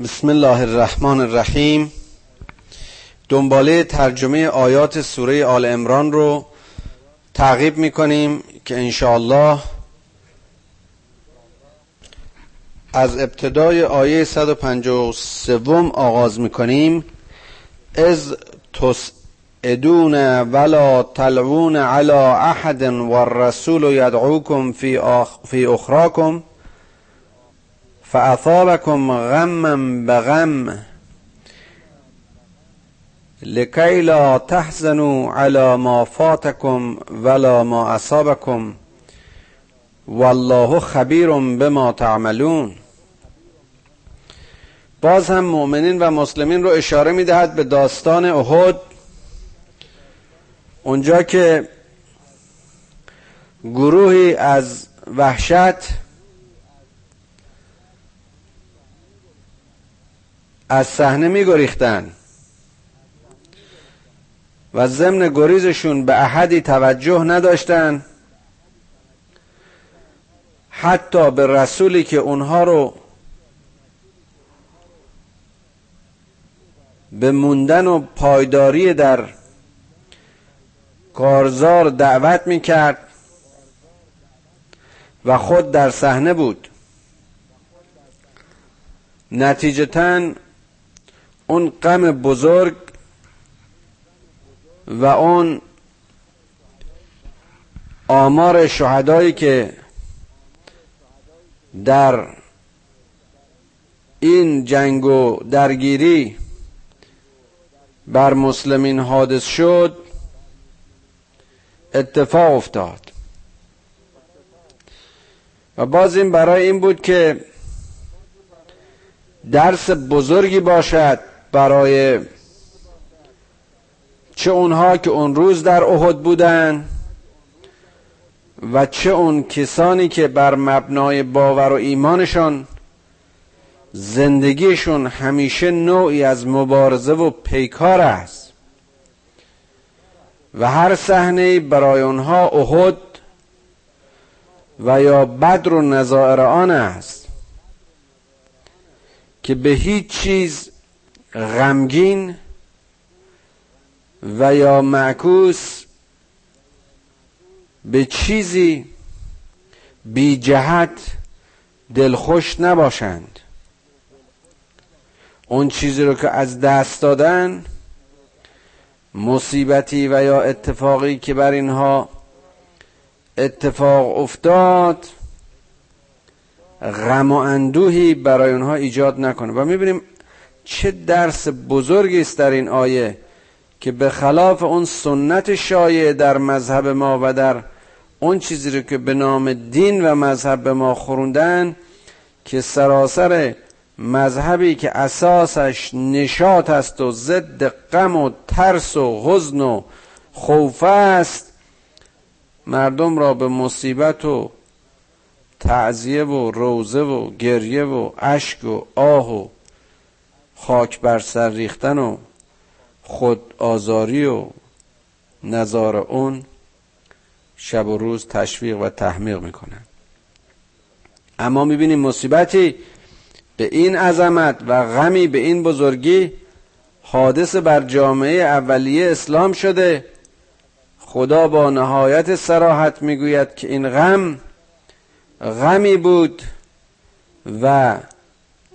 بسم الله الرحمن الرحیم. دنباله ترجمه آیات سوره آل امران رو تعقیب می‌کنیم که انشاءالله از ابتدای آیه 153 آغاز می‌کنیم. از تسعدون ولا تلعون على احد والرسول يدعوكم في, في اخراكم فاثابكم غما بغم. لكي لا تحزنوا على ما فاتكم ولا ما اصابكم والله خبیر بما تعملون. باز هم مؤمنین و مسلمین رو اشاره می‌دهد به داستان احد. اونجا که گروهی از وحشت از صحنه میگریختن. و ضمن گریزشون به احدی توجه نداشتن. حتی به رسولی که اونها رو به موندن و پایداری در کارزار دعوت می‌کرد و خود در صحنه بود. نتیجتا اون غم بزرگ و اون آمار شهدایی که در این جنگ و درگیری بر مسلمین حادث شد اتفاق افتاد. و باز این برای این بود که درس بزرگی باشد برای چه اونها که اون روز در احد بودند و چه اون کسانی که بر مبنای باور و ایمانشان زندگیشون همیشه نوعی از مبارزه و پیکار است و هر صحنه برای آنها احد و یا بدر و نظائر آن است که به هیچ چیز غمگین و یا معکوس به چیزی بی جهت دلخوش نباشند. اون چیزی رو که از دست دادن مصیبتی و یا اتفاقی که بر اینها اتفاق افتاد غم و اندوهی برای اونها ایجاد نکنه. و می‌بینیم چه درس بزرگی است در این آیه که به خلاف اون سنت شایع در مذهب ما و در اون چیزی رو که به نام دین و مذهب به ما خوروندن که سراسر مذهبی که اساسش نشاط است و ضد غم و ترس و حزن و خوف است مردم را به مصیبت و تعذیه و روزه و گریه و اشک و آه و خاک بر سر ریختن و خود آزاری و نظار اون شب و روز تشویق و تحمیق می‌کنن. اما می‌بینیم مصیبتی به این عظمت و غمی به این بزرگی حادث بر جامعه اولیه اسلام شده. خدا با نهایت سراحت می‌گوید که این غم غمی بود و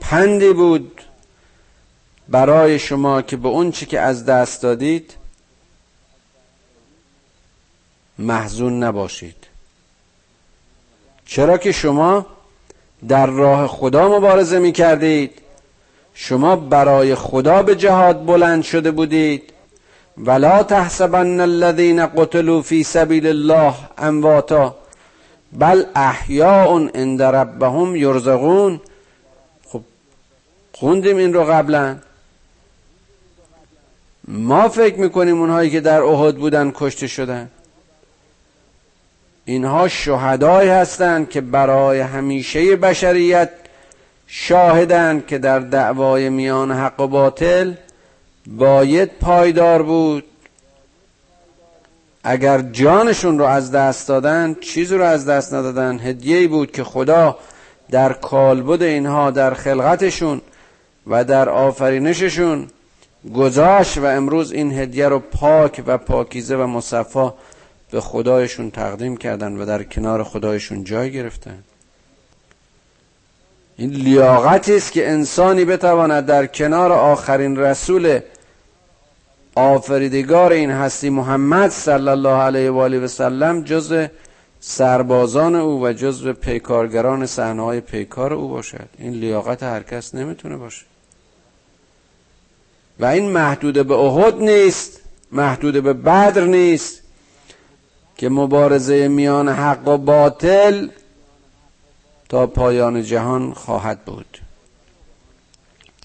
پندی بود برای شما که به اون چی که از دست دادید محزون نباشید. چرا که شما در راه خدا مبارزه می کردید شما برای خدا به جهاد بلند شده بودید. ولا تحسبن الذين قتلوا في سبيل الله امواتا بل احیاء عند ربهم یرزقون خب خوندیم این رو قبلا. ما فکر می‌کنیم اونهایی که در احد بودن کشته شدن. اینها شهدای هستند که برای همیشه بشریت شاهدند که در دعوای میان حق و باطل باید پایدار بود. اگر جانشون رو از دست دادن چیزی رو از دست ندادن هدیه بود که خدا در کالبد اینها در خلقتشون و در آفرینششون گذاشت و امروز این هدیه رو پاک و پاکیزه و مصفا به خدایشون تقدیم کردن و در کنار خدایشون جای گرفتن. این لیاقتی است که انسانی بتواند در کنار آخرین رسول آفریدگار این هستی محمد صلی الله علیه و آله و سلم جز سربازان او و جز پیکارگران صحنه های پیکار او باشد. این لیاقت هر کس نمی‌تونه باشه. و این محدود به احد نیست محدود به بدر نیست که مبارزه میان حق و باطل تا پایان جهان خواهد بود.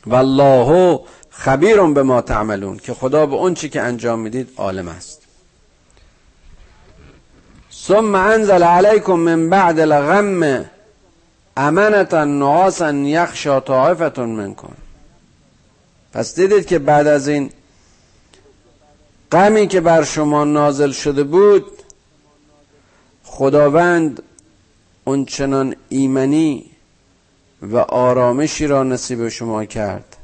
والله خبیر به ما تعملون که خدا به اون چی که انجام می‌دید عالم است. ثم انزل علیکم من بعد الغم امنتا نعاسا یخشا طائفتون منکن پس دیدید که بعد از این غمی که بر شما نازل شده بود خداوند اون چنان ایمنی و آرامشی را نصیب شما کرد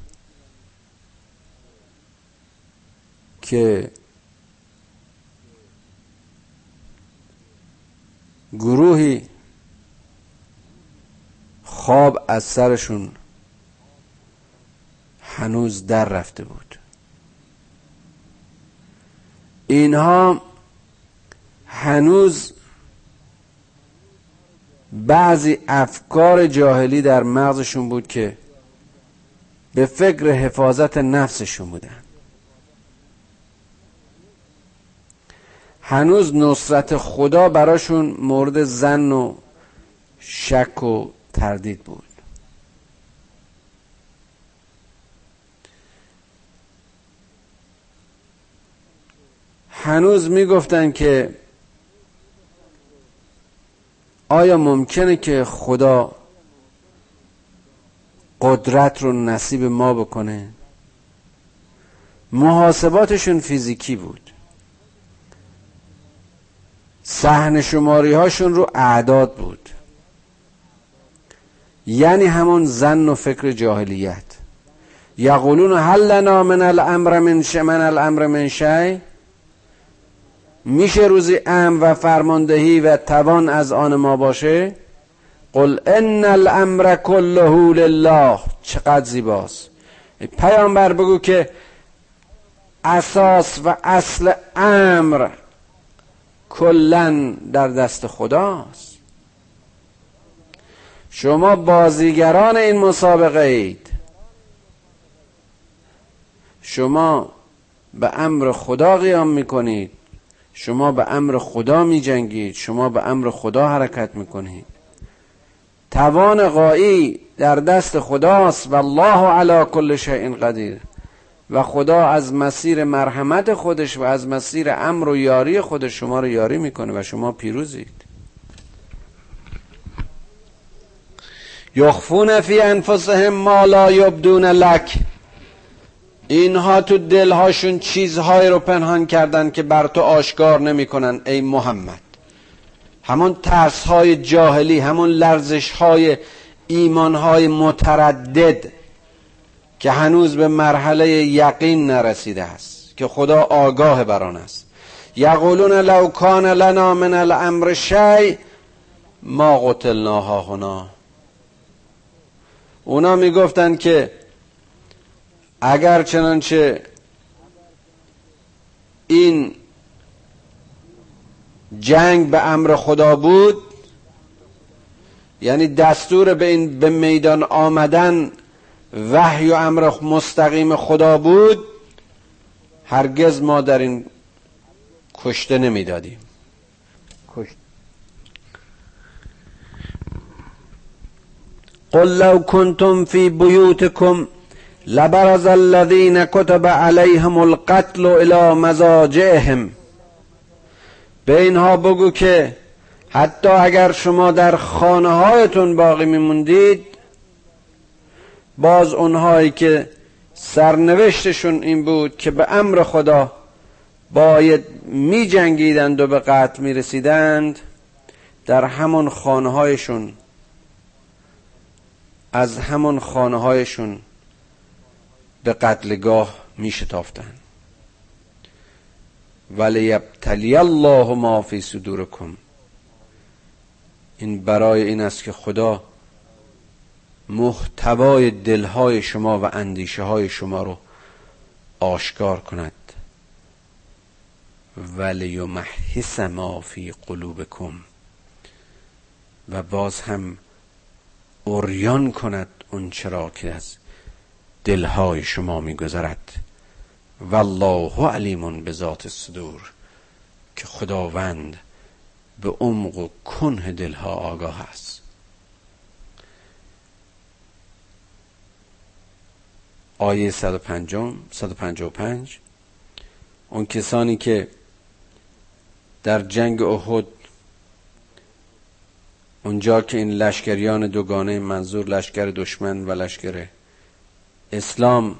که گروهی خواب از سرشون هنوز در رفته بود. اینها هنوز بعضی افکار جاهلی در مغزشون بود که به فکر حفاظت نفسشون بودن. هنوز نصرت خدا براشون مورد زن و شک و تردید بود. هنوز می‌گفتن که آیا ممکنه که خدا قدرت رو نصیب ما بکنه؟ محاسباتشون فیزیکی بود. سحن شماری هاشون رو اعداد بود. یعنی همون زن و فکر جاهلیت. یقولون هل لنا من الامر من من الامر من شی؟ میشه روزی ام و فرماندهی و توان از آن ما باشه؟ قل ان الامر كله لله. چقدر زیباست. پیامبر بگو که اساس و اصل امر کلا در دست خداست. شما بازیگران این مسابقه اید. شما به امر خدا قیام می‌کنید. شما به امر خدا می جنگید شما به امر خدا حرکت می‌کنید. توان قایی در دست خداست و الله علی کل شیء قدیر. و خدا از مسیر مرحمت خودش و از مسیر امر و یاری خودش شما رو یاری می‌کنه و شما پیروزید. یخفون فی انفسهم ما لا یبدون لک. اینها تو دلهاشون چیزهایی رو پنهان کردن که بر تو آشکار نمی‌کنن ای محمد. همون ترس های جاهلی همون لرزش های ایمان های متردد که هنوز به مرحله یقین نرسیده است که خدا آگاه بر آن است. یقولون لو کان لنا من الامر شی ما قتلناها هنا. اونا می‌گفتند که اگر چنانچه این جنگ به امر خدا بود یعنی دستور به این به میدان آمدن وحی و امر مستقیم خدا بود هرگز ما در این کشته نمی‌دادیم. قل لو کنتم فی بیوتکم لبرز الذین کتب علیهم القتل الى مزاجهم به اینها بگو که حتی اگر شما در خانه هایتون باقی میموندید باز اونهایی که سرنوشتشون این بود که به امر خدا باید می جنگیدند و به قتل می رسیدند در همون خانه هایشون از همون خانه هایشون به قتلگاه می شتافتن ولیبتلی الله ما فی صدورکم. این برای این است که خدا محتوای دلهای شما و اندیشه های شما رو آشکار کند. ولیمحص ما فی قلوبکم. و باز هم اوریان کند اون چرا که از دلهای شما میگذرد. والله علیم به ذات الصدور. که خداوند به عمق و کنه دلها آگاه است. آیه 105 155 اون کسانی که در جنگ احد اونجا که این لشکریان دوگانه منظور لشکر دشمن و لشکر اسلام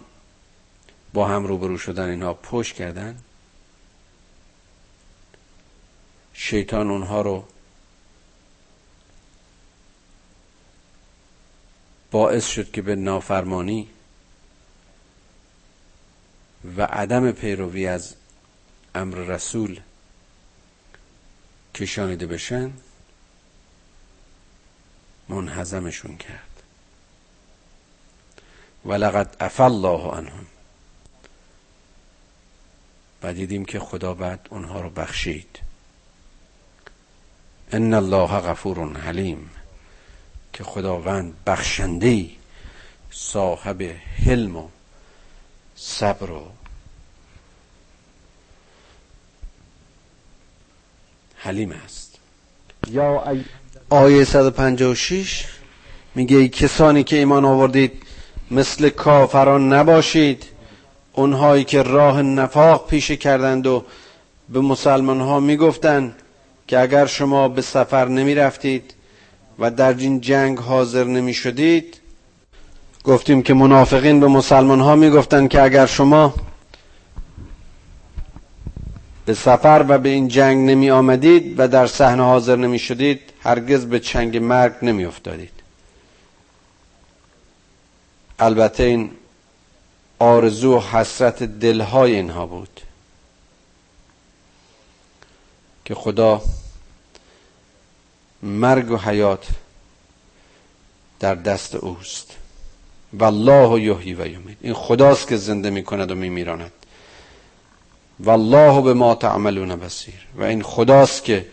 با هم روبرو شدن اینها پشت کردن. شیطان اونها رو باعث شد که به نافرمانی و عدم پیروی از امر رسول کشانیده بشن منحزمشون کرد. ولقد عفا الله عنهم. و دیدیم که خدا بعد اونها رو بخشید. ان الله غفور حلیم. که خداوند بخشنده صاحب حلم و صبر و حلیم است. یا آیه 156 میگه ای کسانی که ایمان آوردید مثل کافران نباشید. اونهایی که راه نفاق پیشه کردند و به مسلمان ها می‌گفتند که اگر شما به سفر نمی رفتید و در این جنگ حاضر نمی شدید گفتیم که منافقین به مسلمان ها می گفتن که اگر شما به سفر و به این جنگ نمی آمدید و در صحنه حاضر نمی شدید هرگز به چنگ مرگ نمی افتادید البته این آرزو و حسرت دلهای اینها بود که خدا مرگ و حیات در دست اوست. والله یحیی و یمیت. این خداست که زنده می‌کند و میمیراند. والله به ما تعملون بصیر. و این خداست که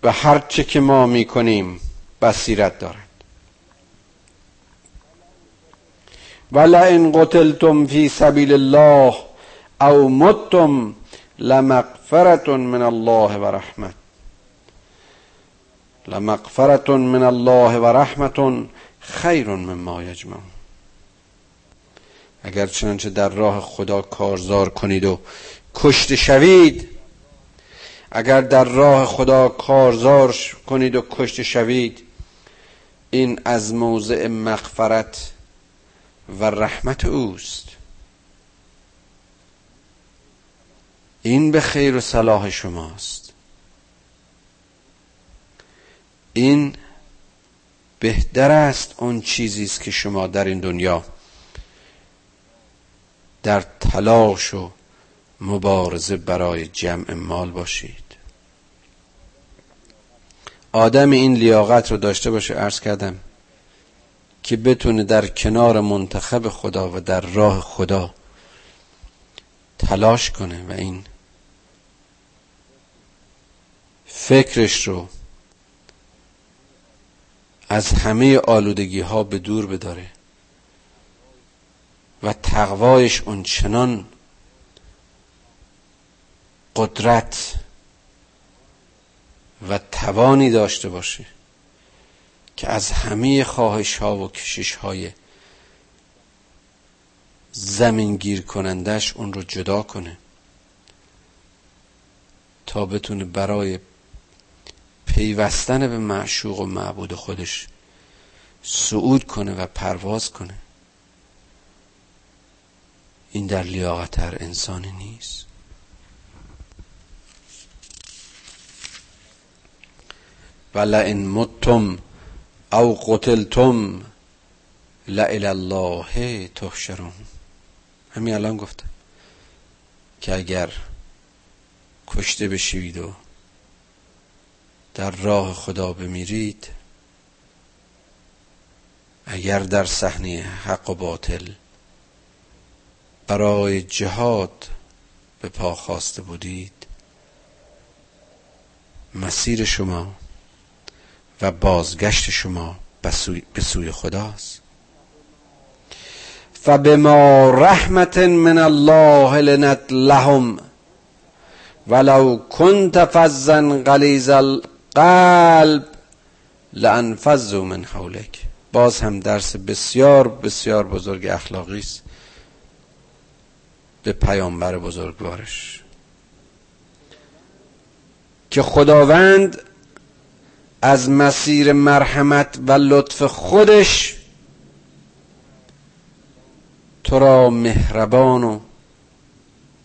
به هر چه که ما می‌کنیم بصیرت دارد. ولئن قتلتم فی سبیل الله او متم لمغفرت من الله و رحمت لمغفرت من الله و رحمت خیر مما یجمعون اگر چنانچه در راه خدا کارزار کنید و کشت شوید اگر در راه خدا کارزار کنید و کشت شوید این از موضع مغفرت و رحمت اوست. این به خیر و صلاح شماست. این بهتر است اون چیزی است که شما در این دنیا در تلاش و مبارزه برای جمع مال باشید. آدم این لیاقت رو داشته باشه عرض کردم. که بتونه در کنار منتخب خدا و در راه خدا تلاش کنه و این فکرش رو از همه آلودگی ها به دور بداره و تقوایش چنان قدرت و توانی داشته باشه. که از همه خواهش ها و کشش های زمین گیر کنندش اون رو جدا کنه تا بتونه برای پیوستن به معشوق و معبود خودش صعود کنه و پرواز کنه. این در لیاقت هر انسانی نیست ولئن متم او قتلتم لإلی الله تحشرون. همین الان گفته که اگر کشته بشوید و در راه خدا بمیرید اگر در صحنه حق و باطل برای جهاد به پا خواسته بودید مسیر شما و بازگشت شما به سوی خداست. فبما رحمت من الله لنت لهم ولو كنت فظا غلیظ القلب لانفضوا من حولک. باز هم درس بسیار بسیار بزرگ اخلاقی است. به پیامبر بزرگوارش. که خداوند از مسیر مرحمت و لطف خودش تو را مهربان و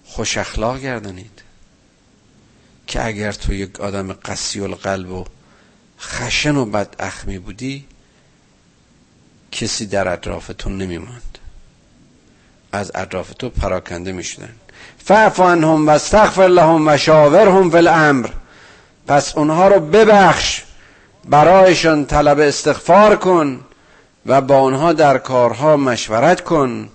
خوش اخلاق گردانید. که اگر تو یک آدم قسی القلب و خشن و بد اخمی بودی کسی در اطرافتون نمیماند. از اطراف تو پراکنده می‌شدن. فعف عنهم و استغفر لهم و شاورهم فی الامر. پس اونها رو ببخش. برایشان طلب استغفار کن و با آنها در کارها مشورت کن.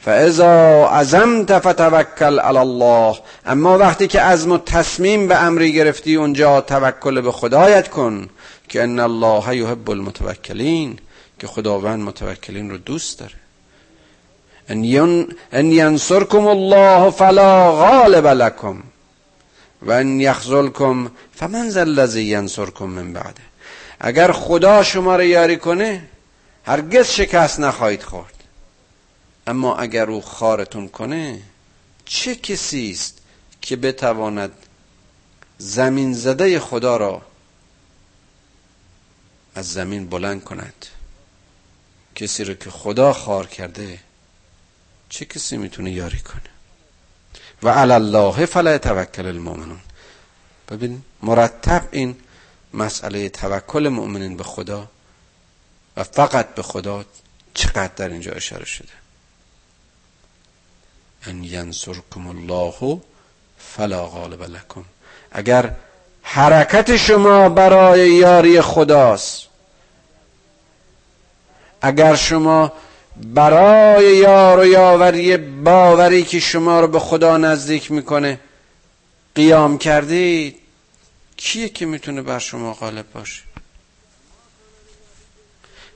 فاذا عزمت فتوکل علی الله. اما وقتی که عزم و تصمیم به امری گرفتی اونجا توکل به خدایت کن که ان الله یحب المتوکلین که خداوند متوکلین رو دوست داره. ان ینصرکم الله فلا غالب لكم و ان یخذلکم فمن ذا الذی ینصرکم من بعده. اگر خدا شما رو یاری کنه هرگز شکست نخواهید خورد. اما اگر او خارتون کنه چه کسی است که بتواند زمین زده خدا را از زمین بلند کند؟ کسی رو که خدا خار کرده چه کسی می‌تونه یاری کنه؟ و علی الله فلا توکل المؤمنون. ببین مرتب این مسئله توکل مؤمنین به خدا و فقط به خدا چقدر در اینجا اشاره شده. ان ینصرکم الله فلا غالب لکم. اگر حرکت شما برای یاری خداست اگر شما برای یار و یاوری باوری که شما رو به خدا نزدیک می‌کنه قیام کردید کیه که می‌تونه بر شما غالب باشه؟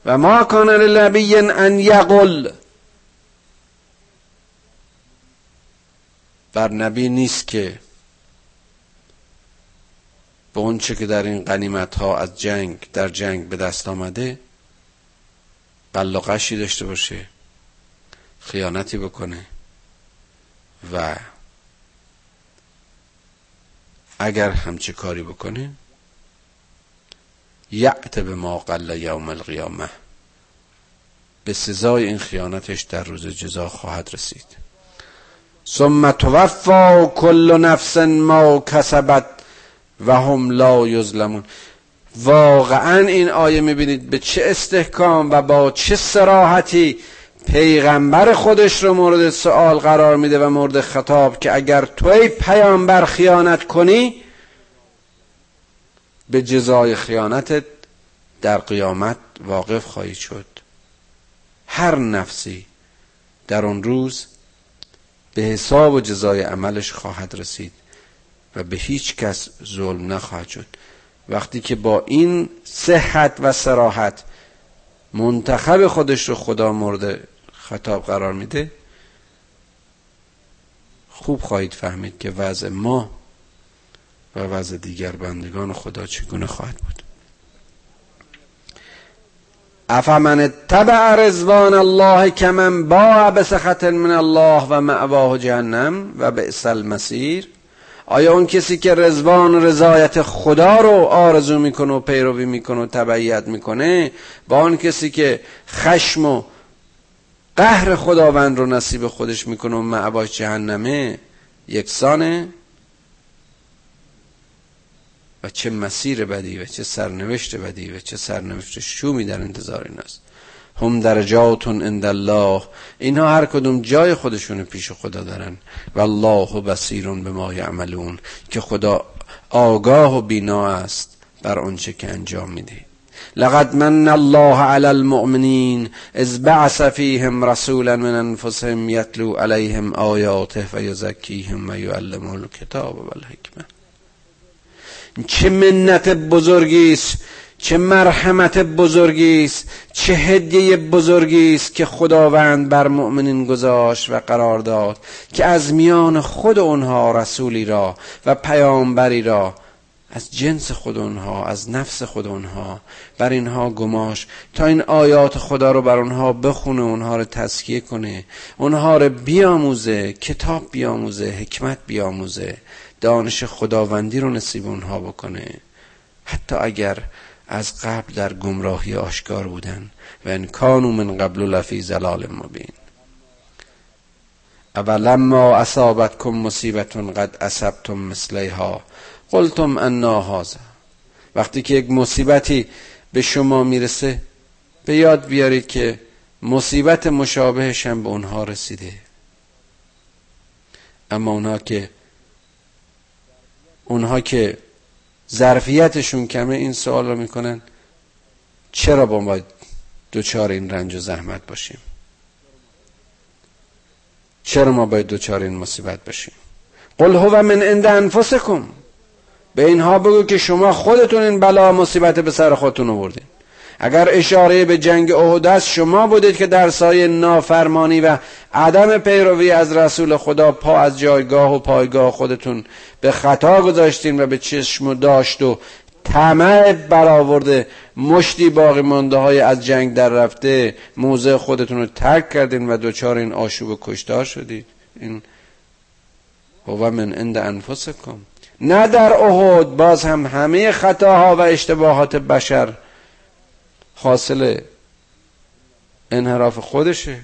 و ما کان لنبی ان یقل. بر نبی نیست که به اونچه که در این قنیمت ها از جنگ در جنگ به دست آمده قلقشی داشته باشه خیانتی بکنه و اگر همچه کاری بکنه یعت به ما قل یوم القیامه. به سزای این خیانتش در روز جزا خواهد رسید. ثم توفا کل نفس ما کسبت و هم لا یظلمون. واقعا این آیه می‌بینید به چه استحکام و با چه سراحتی پیغمبر خودش رو مورد سوال قرار میده و مورد خطاب که اگر توی پیامبر خیانت کنی به جزای خیانتت در قیامت واقف خواهی شد. هر نفسی در اون روز به حساب و جزای عملش خواهد رسید و به هیچ کس ظلم نخواهد شد. وقتی که با این صحت و سراحت منتخب خودش رو خدا مورد خطاب قرار میده خوب خواهید فهمید که وضع ما و وضع دیگر بندگان خدا چگونه خواهد بود. افمن تبع رزوان الله کمن با بسخط من الله و معواه جهنم و بئس المسیر آیا اون کسی که رزوان رضایت خدا رو آرزو می‌کنه و پیروی می‌کنه و تبعیت می‌کنه با اون کسی که خشم و قهر خداوند رو نصیب خودش می‌کنه و معواش جهنمه یکسانه. و چه مسیر بدی و چه سرنوشت بدی و چه سرنوشت شومی در انتظار این است. هم درجات عند الله. اینها هر کدوم جای خودشون پیش خدا دارن. و الله بصیر به ما یعملون. که خدا آگاه و بینا است بر آنچه که انجام میده لقد من الله على المؤمنين اذ بعث فيهم رسولا من انفسهم يتلو عليهم آياته ويزكيهم ويعلمهم الكتاب والحكمه چه منت بزرگی است چه مرحمت بزرگی است چه هدیه بزرگی است که خداوند بر مؤمنین گذاشت و قرار داد که از میان خود اونها رسولی را و پیامبری را از جنس خود اونها از نفس خود اونها بر اینها گماش تا این آیات خدا رو بر اونها بخونه اونها رو تسکیه کنه اونها رو بیاموزه کتاب بیاموزه حکمت بیاموزه دانش خداوندی رو نصیب اونها بکنه. حتی اگر از قبل در گمراهی آشکار بودن. و ان کانوا من قبل لفی زلال مبین. اولما اصابتکم مصیبت قد اصبتم مثلیها. قلتم انا هذا. وقتی که یک مصیبتی به شما می‌رسه به یاد بیارید که مصیبت مشابهش هم به اونها رسیده. اما اونها که اونها که ظرفیتشون کمه این سوال رو می‌کنن چرا با ما دوچار این رنج و زحمت باشیم؟ چرا ما باید دوچار این مصیبت باشیم قل هو من عند انفسکم. به اینها بگو که شما خودتون این بلا مصیبت به سر خودتون آوردین. اگر اشاره به جنگ احد است شما بودید که در سایه نافرمانی و عدم پیروی از رسول خدا پا از جایگاه و پایگاه خودتون به خطا گذاشتین و به چشم و داشت و طمع برآورده مشتی باقی مانده های از جنگ در رفته موضع خودتون رو ترک کردین و دوچار این آشوب و کشتار شدید. این هو من عند انفسکم. نه در احد باز هم همه خطاها و اشتباهات بشر حاصل انحراف خودشه.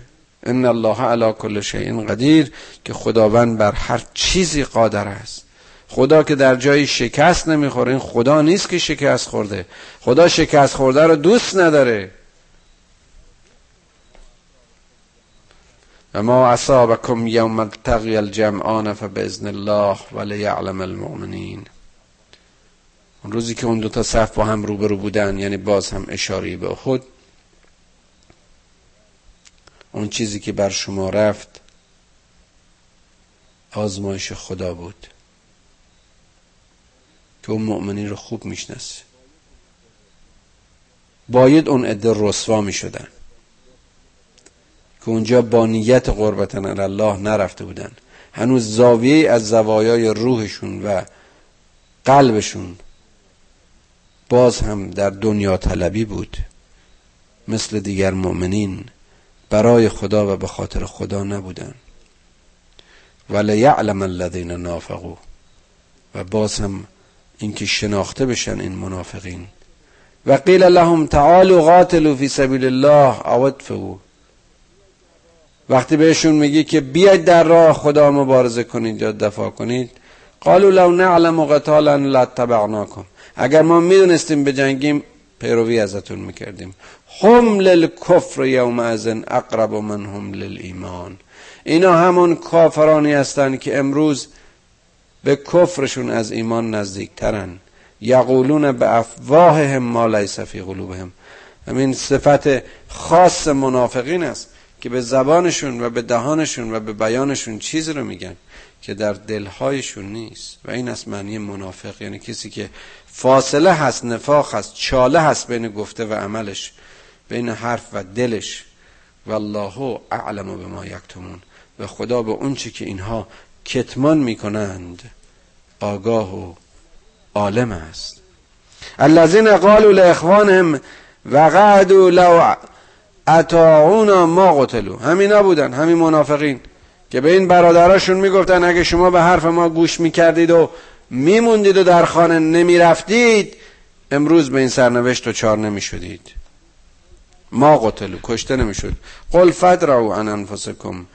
ان الله علی کل شیء قدیر که خداوند بر هر چیزی قادر است. خدا که در جایی شکست نمی‌خوره این خدا نیست که شکست خورده. خدا شکست خورده رو دوست نداره. و ما اصابکم یوم التقی الجمعان فباذن الله ولیعلم المؤمنین اون روزی که اون دو تا صف با هم روبرو بودن یعنی باز هم اشاره به خود اون چیزی که بر شما رفت آزمایش خدا بود. که اون مؤمنین رو خوب می‌شناسه باید اون عده رسوا می شدن که اونجا با نیت قربتن الله نرفته بودن. هنوز زاویه از زوایای روحشون و قلبشون باز هم در دنیا طلبی بود. مثل دیگر مؤمنین برای خدا و به خاطر خدا نبودن. ولی یعلم الذین نافقو و باز هم اینکه شناخته بشن این منافقین. و قیل لهم تعالوا قاتلوا فی سبیل الله او وقتی بهشون میگی که بیاید در راه خدا مبارزه کنید یا دفاع کنید قالوا لو نعلم قتالا لاتبعناکم. اگر ما می‌دونستیم بجنگیم پیروی ازتون می‌کردیم. هم للکفر یوم ازن اقرب منهم للایمان. اینا همون کافرانی هستند که امروز به کفرشون از ایمان نزدیکترن. یقولون به افواههم ما لیس فی قلوبهم. همین صفت خاص منافقین است. که به زبانشون و به دهانشون و به بیانشون چیزی رو میگن که در دلهایشون نیست. و این از معنی منافق. یعنی کسی که فاصله هست نفاق هست چاله هست بین گفته و عملش بین حرف و دلش. والله اعلم به ما یکتمون. و خدا به اون چی که اینها کتمان می‌کنند آگاه و عالم است. الذين قالوا لاخوانهم وقعدوا لو اطاعونا ما قتلوا. همینا بودن همین منافقین که به این برادراشون می‌گفتن اگه شما به حرف ما گوش می‌کردید و میموندید و در خانه نمی‌رفتید امروز به این سرنوشت چار نمی‌شدید. ما قتلو کشته نمی‌شد. قل فدرعو عن انفسکم.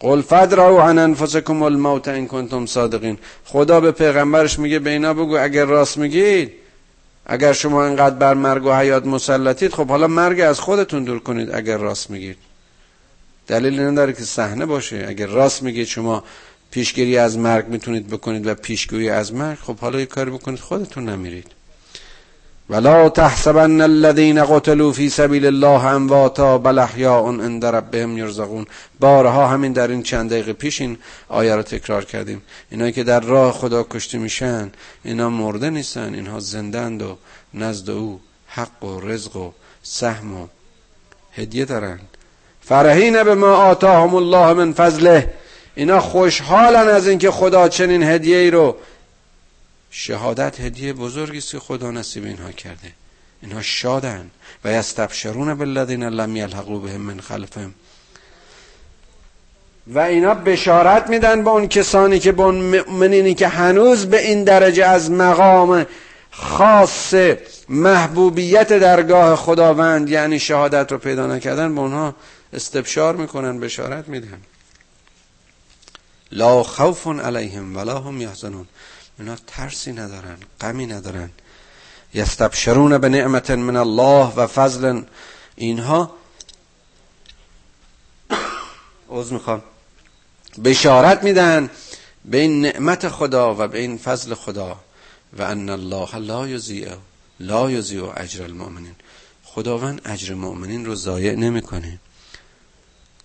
قل فدرعو عن انفسکم الموت ان کنتم صادقین. خدا به پیغمبرش میگه به اینا بگو اگر راست میگید اگر شما انقدر بر مرگ و حیات مسلطید خب حالا مرگ از خودتون دور کنید اگر راست میگید. دلیل نداره که صحنه باشه. اگر راست میگید شما پیشگیری از مرگ می‌تونید بکنید و پیشگویی از مرگ خب حالا یه کاری بکنید خودتون نمیرید. ولا تحسبن الذين قتلوا في سبيل الله امواتا بل احیاء عند ربهم يرزقون. بارها همین در این چند دقیقه پیش این آیه رو تکرار کردیم. اینایی که در راه خدا کشته میشن اینا مرده نیستن اینها زندند و نزد او حق و رزق و سهم و هدیه دارن. فرحین به ما آتاهم الله من فضله. اینا خوشحالن از اینکه خدا چنین هدیه ای رو شهادت هدیه بزرگی است که خدا نصیب اینها کرده. اینها شادن. و یستبشرون بالذین لم یلحقوا بهم من خلفهم. و اینا بشارت میدن به اون کسانی که به اون مؤمنینی که هنوز به این درجه از مقام خاص محبوبیت درگاه خداوند یعنی شهادت رو پیدا نکردن به اونها استبشار می‌کنن بشارت میدن. لا خوف علیهم ولا هم یحزنون. اینا ترسی ندارن غمی ندارن. یستبشرون به نعمت من الله و فضل اینها عوض می‌خوام. بشارت میدن به این نعمت خدا و به این فضل خدا. و ان الله لا یضیع لا یضیع اجر المؤمنین. خداوند اجر مؤمنین رو ضایع نمی‌کنه.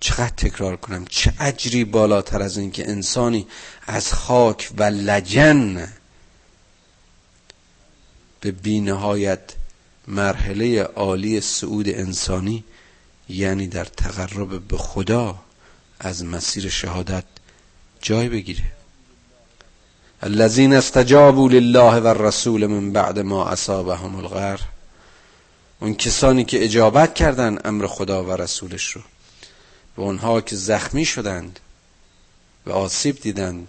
چقدر تکرار کنم؟ چه اجری بالاتر از این که انسانی از خاک و لجن به بینهایت مرحله عالی سعود انسانی یعنی در تقرب به خدا از مسیر شهادت جای بگیره. الذين استجابوا لله و الرسول من بعد ما اصابهم الغر. اون کسانی که اجابت کردن امر خدا و رسولش رو. و اونها که زخمی شدند و آسیب دیدند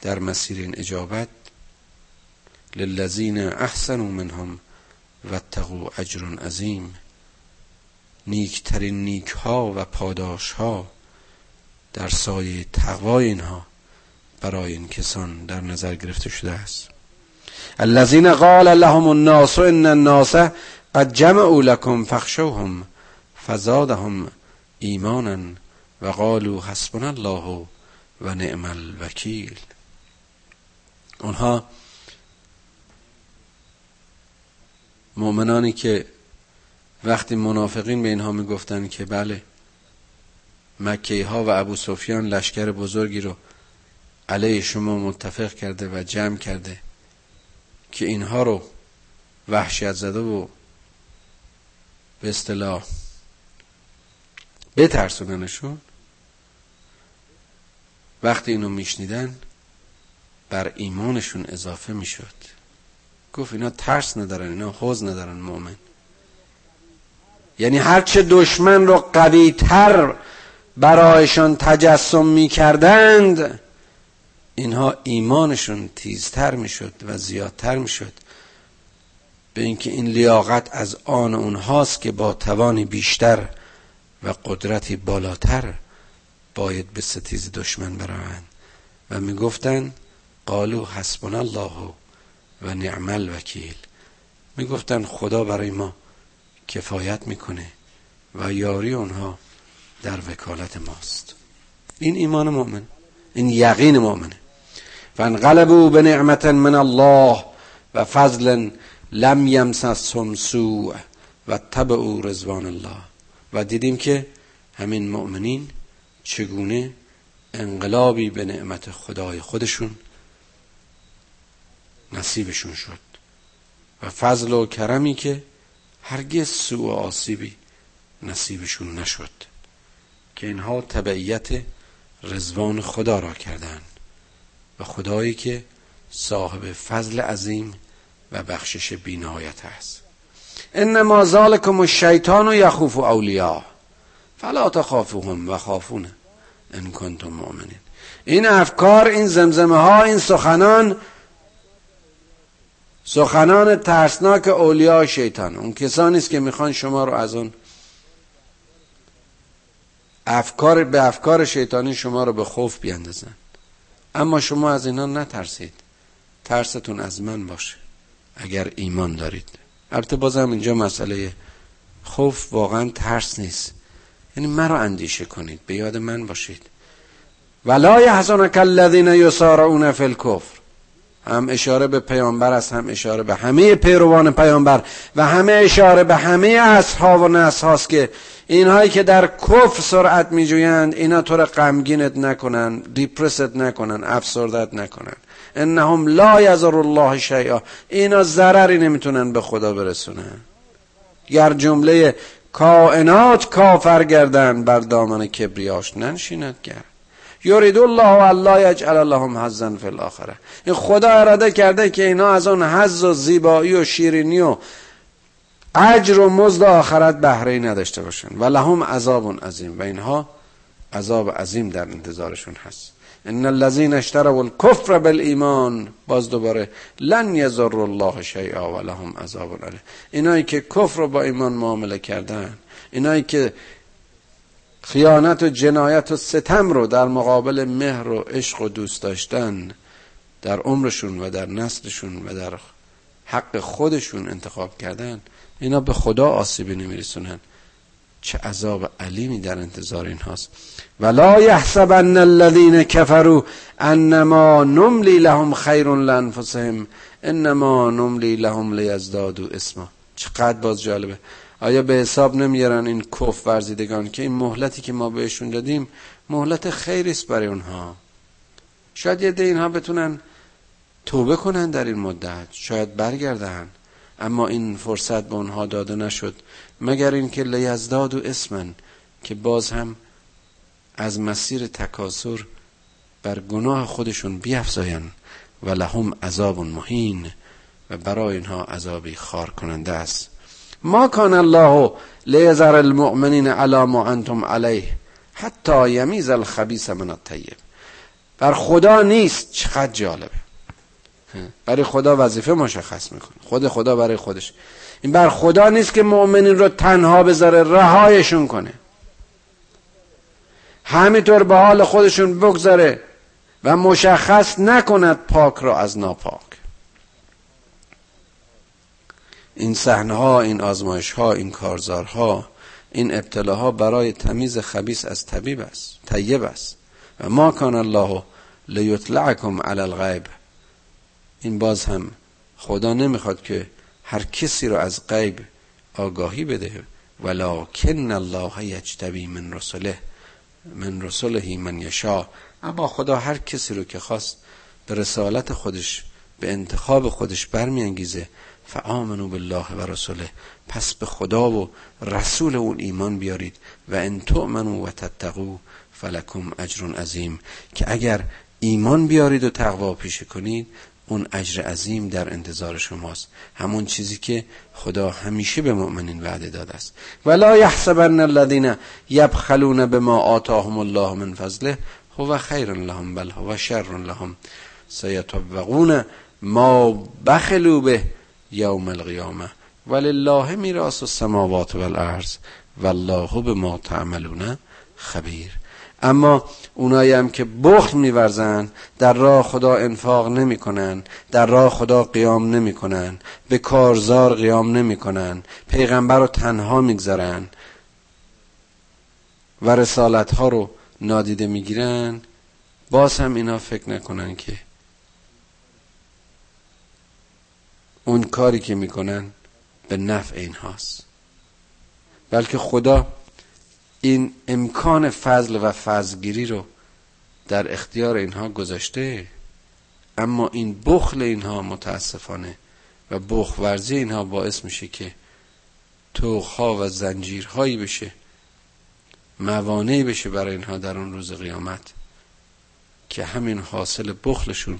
در مسیر این اجابت للذین احسنوا منهم و اتقوا اجر عظیم. نیکترین نیک ها و پاداش ها در سایه تقوای اینها برای این کسان در نظر گرفته شده است. الذين قال لهم الناس ان الناس قد جمعوا لكم فخشوهم فزادهم ایمانا و قالوا حسبنا الله و نعم الوکیل. اونها مؤمنانی که وقتی منافقین به اینها می‌گفتن که بله مکه ها و ابو سفیان لشکر بزرگی رو علیه شما متفق کرده و جمع کرده که اینها رو وحشیت زده و به اصطلاح بترسوننشون. وقتی اینو میشنیدن بر ایمانشون اضافه می‌شد. گفت اینا ترس ندارن اینا حوز ندارن مؤمن یعنی هرچه دشمن رو قوی تر برایشان تجسم می‌کردند اینها ایمانشون تیزتر می‌شد و زیادتر می‌شد. به اینکه این لیاقت از آن اونهاست که با توانی بیشتر و قدرتی بالاتر باید به ستیز دشمن بروند. و می‌گفتند قالو حسبنا الله و نعم الوکیل. می‌گفتن خدا برای ما کفایت می‌کنه و یاری اونها در وکالت ماست. این ایمان مؤمن این یقین مؤمنه. فانقلبوا نعمت من الله و فضل لم یمسسهم سوء و تبعوا رضوان الله. و دیدیم که همین مؤمنین چگونه انقلابی به نعمت خدای خودشون نصیبشون شد. و فضل و کرمی که هرگز سوء و آسیبی نصیبشون نشد که اینها تبعیت رزوان خدا را کردند و خدایی که صاحب فضل عظیم و بخشش بینهایت است. انما ذالکم الشیطان یخوف اولیاء. فلا تخافوهم و خافونه ان کنتم مؤمنین. این افکار این زمزمه ها این سخنان سخنان ترسناک اولیاء شیطان. اون کسانی است که می‌خوان شما رو از اون افکار به افکار شیطانی شما رو به خوف بیاندازن. اما شما از اینا نترسید. ترستون از من باشه. اگر ایمان دارید. البته بازم اینجا مسئله خوف واقعا ترس نیست. یعنی مرا اندیشه کنید به یاد من باشید. ولا یحزنک الذین یسارعون فی الکفر. هم اشاره به پیامبر است هم اشاره به همه پیروان پیامبر و همه اشاره به همه اصحاب و هاست که اینهایی که در کفر سرعت میجویند اینا تو را غمگینت نکنن دیپرست نکنن افسردت نکنن. انهم لا یزر الله شیئا. اینا ضرری نمی‌تونن به خدا برسونن گر جمله کائنات کافر گردن بر دامن کبریاش ننشیند کرد یرید الله الله یجعل لهم حظا فی الاخره. این خدا اراده کرده که اینا از اون حظ و زیبایی و شیرینی و اجر و مزد آخرت بهره نداشته باشن. و لهم عذاب عظیم. و اینها عذاب عظیم در انتظارشون هست. ان الذين اشتروا الكفر بالایمان باز دوباره لن یضر الله شیئا و لهم عذاب علیه اینایی که کفر رو با ایمان معامله کردن اینایی که خیانت و جنایت و ستم رو در مقابل مهر و عشق و دوست داشتن در عمرشون و در نسلشون و در حق خودشون انتخاب کردن اینا به خدا آسیبی نمیرسونن. چه عذاب علیمی در انتظار این هاست ولا یحسبن الذین کفروا انما نملی لهم خیر لانفسهم انما نملی لهم لیزدادوا اسما چقدر باز جالبه. آیا به حساب نمیارن این کف ورزیدگان که این مهلتی که ما بهشون دادیم مهلت خیری است برای اونها؟ شاید یه اینها بتونن توبه کنن در این مدت شاید برگردن. اما این فرصت به اونها داده نشد مگر اینکه لیزداد و اسمن که باز هم از مسیر تکاسر بر گناه خودشون بیافزاین و لهم عذاب مهین و برای اینها عذابی خار کننده است. ما کان الله لیذر المؤمنین علی ما انتم علیه حتی یمیز الخبیث من الطیب. بر خدا نیست چقدر جالبه. برای خدا وظیفه مشخص می‌کنه. خود خدا برای خودش. این بر خدا نیست که مؤمنین رو تنها بذاره رهایشون کنه. همینطور به حال خودشون بگذاره و مشخص نکند پاک را از ناپاک. این صحنه ها این آزمایش ها این کارزارها این ابتلاها برای تمیز خبیس از طبیب است طیب است. و ما کان الله لیطلعکم علی الغیب. این باز هم خدا نمی‌خواد که هر کسی رو از غیب آگاهی بده. ولکن الله یجتبی من رسله من رسله من یشا اما خدا هر کسی رو که خواست به رسالت خودش به انتخاب خودش برمیانگیزه فآمنو بالله و رسوله پس به خدا و رسول اون ایمان بیارید. و ان تؤمنو و تتقو فلکم اجر عظیم که اگر ایمان بیارید و تقوا پیشه کنید اون اجر عظیم در انتظار شماست. همون چیزی که خدا همیشه به مؤمنین وعده داده است. ولا یحسبن الذين یبخلون بما آتاهم الله من فضله هو خیر لهم بل هو شر لهم سیطبقون ما بخلوا به یوم القیامه. ولله میراث السماوات والارض والله به ما تعملون خبیر. اما اونایی هم که بخل میورزن در راه خدا انفاق نمی‌کنن در راه خدا قیام نمی‌کنن به کارزار قیام نمی‌کنن پیغمبر رو تنها می‌گذارن و رسالت ها رو نادیده می‌گیرن باز هم اینا فکر نکنن که اون کاری که می‌کنن به نفع این هاست بلکه خدا این امکان فضل و فضلگیری رو در اختیار اینها گذاشته. اما این بخل اینها متاسفانه و بخورزی اینها باعث میشه که توخها و زنجیرهایی بشه موانعی بشه برای اینها در اون روز قیامت که همین حاصل بخلشون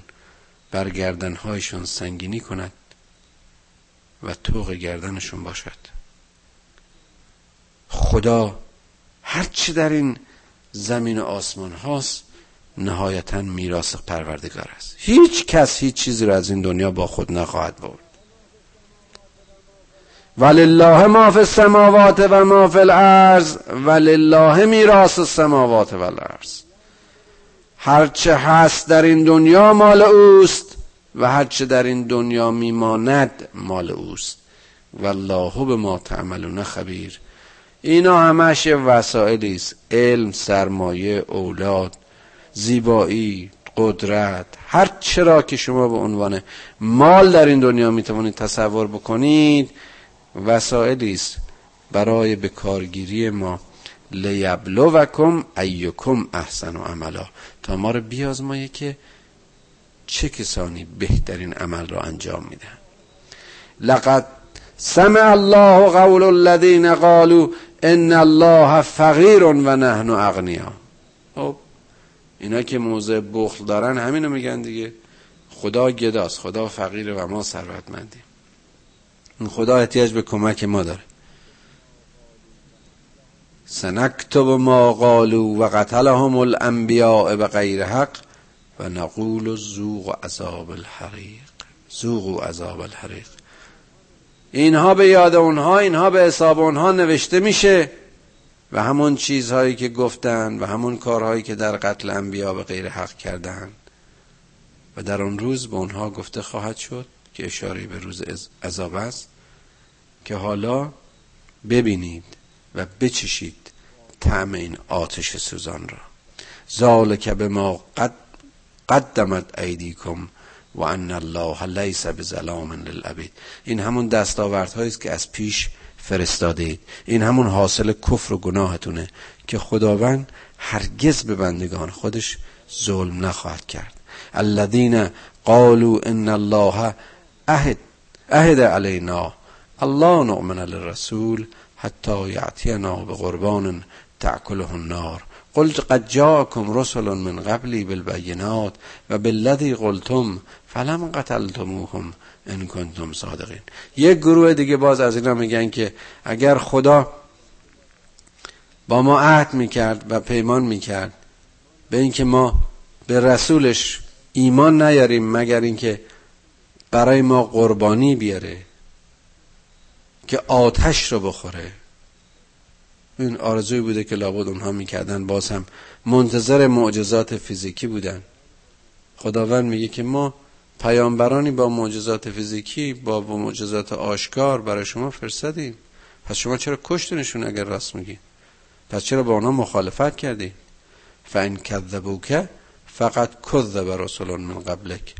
بر گردنهایشون سنگینی کند و توق گردنشون باشد. خدا هرچی در این زمین و آسمان هاست نهایتا میراث پروردگار است. هیچ کس هیچ چیزی را از این دنیا با خود نخواهد برد. ولله ما فی السماوات و ما فی الارض ولله میراث السماوات و الارض. هرچه هست در این دنیا مال اوست و هرچه در این دنیا میماند مال اوست. والله به ما تعملون خبیر. اینا همش وسائلی است. علم سرمایه اولاد زیبایی قدرت هر چرا که شما به عنوان مال در این دنیا می‌توانید تصور بکنید وسائلی است برای به کارگیری ما. لیبلوکم ایکم احسن و عملا. تا ما رو بیازمایه که چه کسانی بهترین عمل را انجام میدن لقد سمع الله قول الذين قالوا ان الله فقیر و نحن اغنیا. خب اینا که موضع بخل دارن همینو میگن دیگه. خدا گداست خدا فقیر و ما ثروتمندیم. خدا احتیاج به کمک ما داره. سنکتب ما قالوا و قتلهم الانبیاء به غیر حق و نقول زوق عذاب الحریق. زوق عذاب الحریق. اینها به یاد اونها اینها به حساب اونها نوشته میشه و همون چیزهایی که گفتن و همون کارهایی که در قتل انبیا به غیر حق کردن و در آن روز به اونها گفته خواهد شد که اشاره به روز عذاب است که حالا ببینید و بچشید طعم این آتش سوزان را. ذالک به ما قد قدمت ایدیکم و ان الله لیس بظلام للعبید. این همون دستاوردهایی است که از پیش فرستاده این همون حاصل کفر و گناهتونه که خداوند هرگز به بندگان خودش ظلم نخواهد کرد. الذين قالوا ان الله عهد عهد علینا. الله نؤمن للرسول حتی یعتینا به قربان النار. قلت قد جاءكم رسل من قبلی بالبینات و بالذی قلتم فلم قتلتموهم ان کنتم صادقین یک گروه دیگه باز از اینا میگن که اگر خدا با ما عهد می‌کرد و پیمان می‌کرد به اینکه ما به رسولش ایمان نیاریم مگر اینکه برای ما قربانی بیاره که آتش رو بخوره. این آرزوی بوده که لابد اونها می‌کردن. باز هم منتظر معجزات فیزیکی بودن. خداوند میگه که ما پیامبرانی با معجزات فیزیکی با معجزات آشکار برای شما فرستادیم پس شما چرا کشتنشون اگر راست میگی؟ پس چرا با آنها مخالفت کردی؟ فان کذبوک فقط کذب رسول من قبلک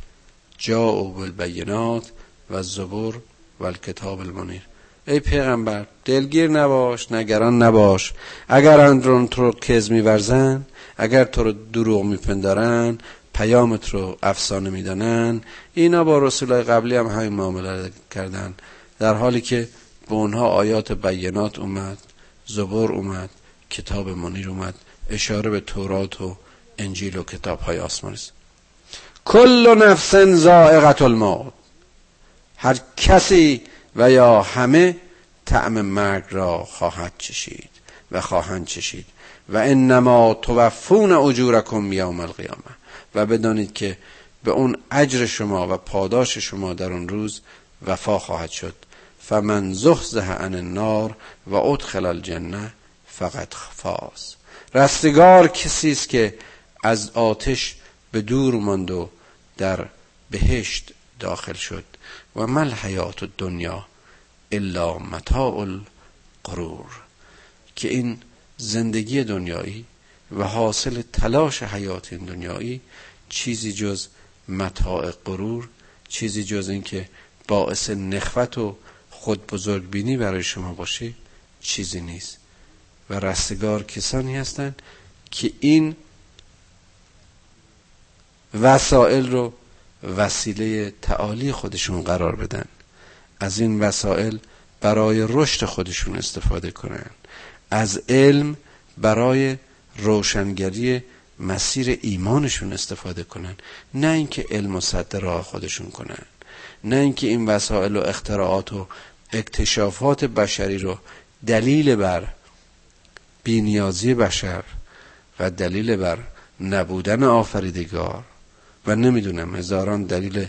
جاءوا بالبینات و الزبور و الکتاب المنیر ای پیغمبر دلگیر نباش نگران نباش. اگر اندرون تو رو کز میورزن اگر تو رو دروغ میپندارن پیامت رو افسانه می‌دانن. اینا با رسولای قبلی هم همین معامله کردن. در حالی که به اونها آیات بینات اومد زبور اومد کتاب منیر اومد اشاره به تورات و انجیل و کتاب های آسمان است. کل نفس زائقت الموت. هر کسی و یا همه طعم مرگ را خواهد چشید و خواهند چشید. و انما توفون اجورکم یوم القیامه و بدانید که به اون اجر شما و پاداش شما در اون روز وفا خواهد شد. فمن زحزح عن النار و ادخل الجنه فقط فاز. رستگار کسی است که از آتش به دور ماند و در بهشت داخل شد. و مل حیات دنیا الا متاع القرور که این زندگی دنیایی و حاصل تلاش حیات این دنیایی چیزی جز متاع غرور چیزی جز اینکه باعث نخوت و خود بزرگبینی برای شما باشه چیزی نیست. و رستگار کسانی هستند که این وسائل رو وسیله تعالی خودشون قرار بدن. از این وسایل برای رشد خودشون استفاده کنن. از علم برای روشنگری مسیر ایمانشون استفاده کنن. نه اینکه علم و صد راه خودشون کنن. نه اینکه این وسایل و اختراعات و اکتشافات بشری رو دلیل بر بینیازی بشر و دلیل بر نبودن آفریدگار و نمی‌دونم هزاران دلیل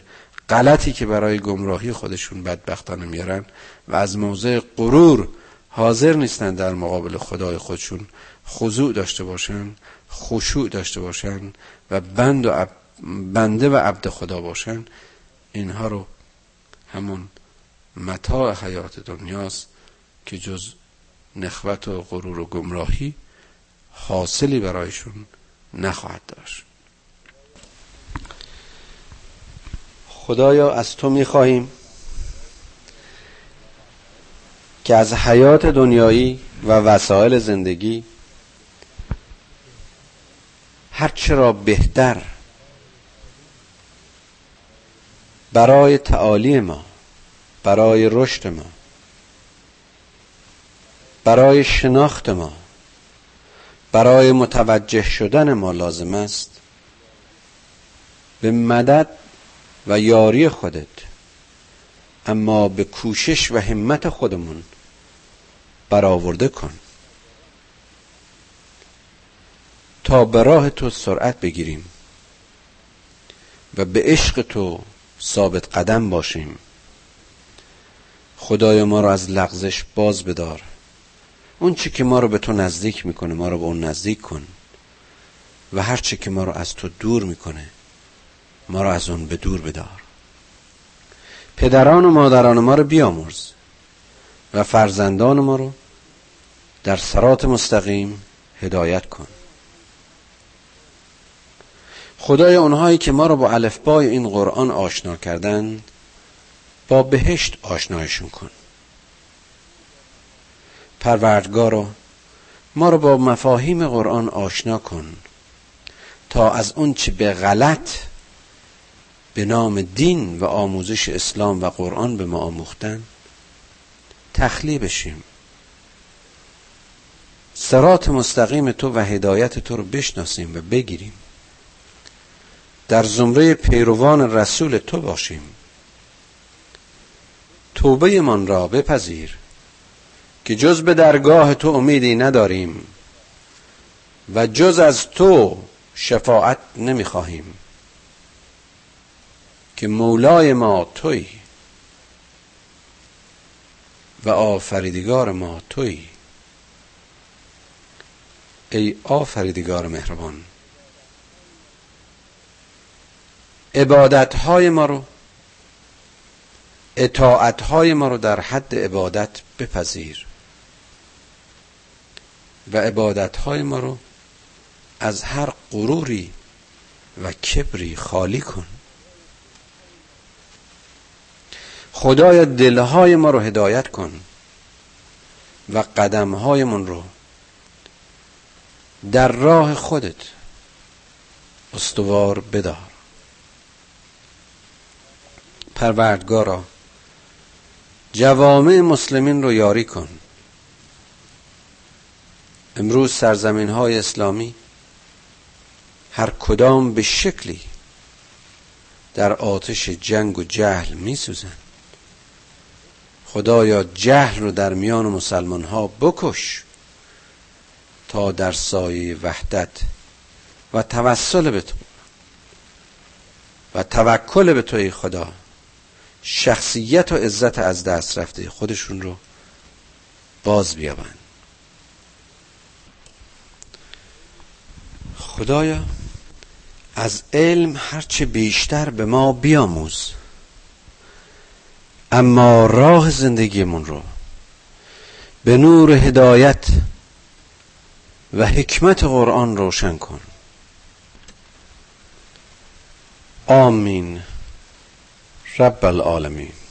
غلطی که برای گمراهی خودشون بدبختانه میارن و از موضع غرور حاضر نیستن در مقابل خدای خودشون خضوع داشته باشن خشوع داشته باشن و بند و بنده و عبد خدا باشن اینها رو همون متاع حیات دنیاست که جز نخوت و غرور و گمراهی حاصلی برایشون نخواهد داشت. خدایا از تو می‌خواهیم که از حیات دنیایی و وسایل زندگی هرچه را بهتر برای تعالی ما برای رشد ما برای شناخت ما برای متوجه شدن ما لازم است به مدد و یاری خودت اما به کوشش و همت خودمون برآورده کن. تا به راه تو سرعت بگیریم و به عشق تو ثابت قدم باشیم. خدای ما رو از لغزش باز بدار. اون چی که ما رو به تو نزدیک می‌کنه ما رو به اون نزدیک کن. و هر چی که ما رو از تو دور می‌کنه ما رو از اون به دور بدار. پدران و مادران ما رو بیامرز و فرزندان ما رو در سرات مستقیم هدایت کن. خدای اونهایی که ما رو با الفبای این قرآن آشنا کردند با بهشت آشنایشون کن. پروردگارو ما رو با مفاهیم قرآن آشنا کن تا از اون چه به غلط به نام دین و آموزش اسلام و قرآن به ما آموختن تخلیه بشیم. سرات مستقیم تو و هدایت تو رو بشناسیم و بگیریم. در زمره پیروان رسول تو باشیم. توبه من را بپذیر که جز به درگاه تو امیدی نداریم و جز از تو شفاعت نمی‌خواهیم که مولای ما توی و آفریدگار ما توی. ای آفریدگار مهربان عبادت های ما رو اطاعت های ما رو در حد عبادت بپذیر. و عبادت های ما رو از هر غروری و کبری خالی کن. خدایا دلهای ما رو هدایت کن و قدمهایمون رو در راه خودت استوار بدار. پروردگارا جوامع مسلمین رو یاری کن. امروز سرزمین های اسلامی هر کدام به شکلی در آتش جنگ و جهل می سوزن خدایا جهل رو در میان مسلمان ها بکش تا در سایه وحدت و توسل به تو و توکل به توی خدا. شخصیت و عزت از دست رفته. خودشون رو باز بیابن. خدایا از علم هرچه بیشتر به ما بیاموز. اما راه زندگیمون رو به نور هدایت و حکمت قرآن روشن کن. آمین. رب العالمین.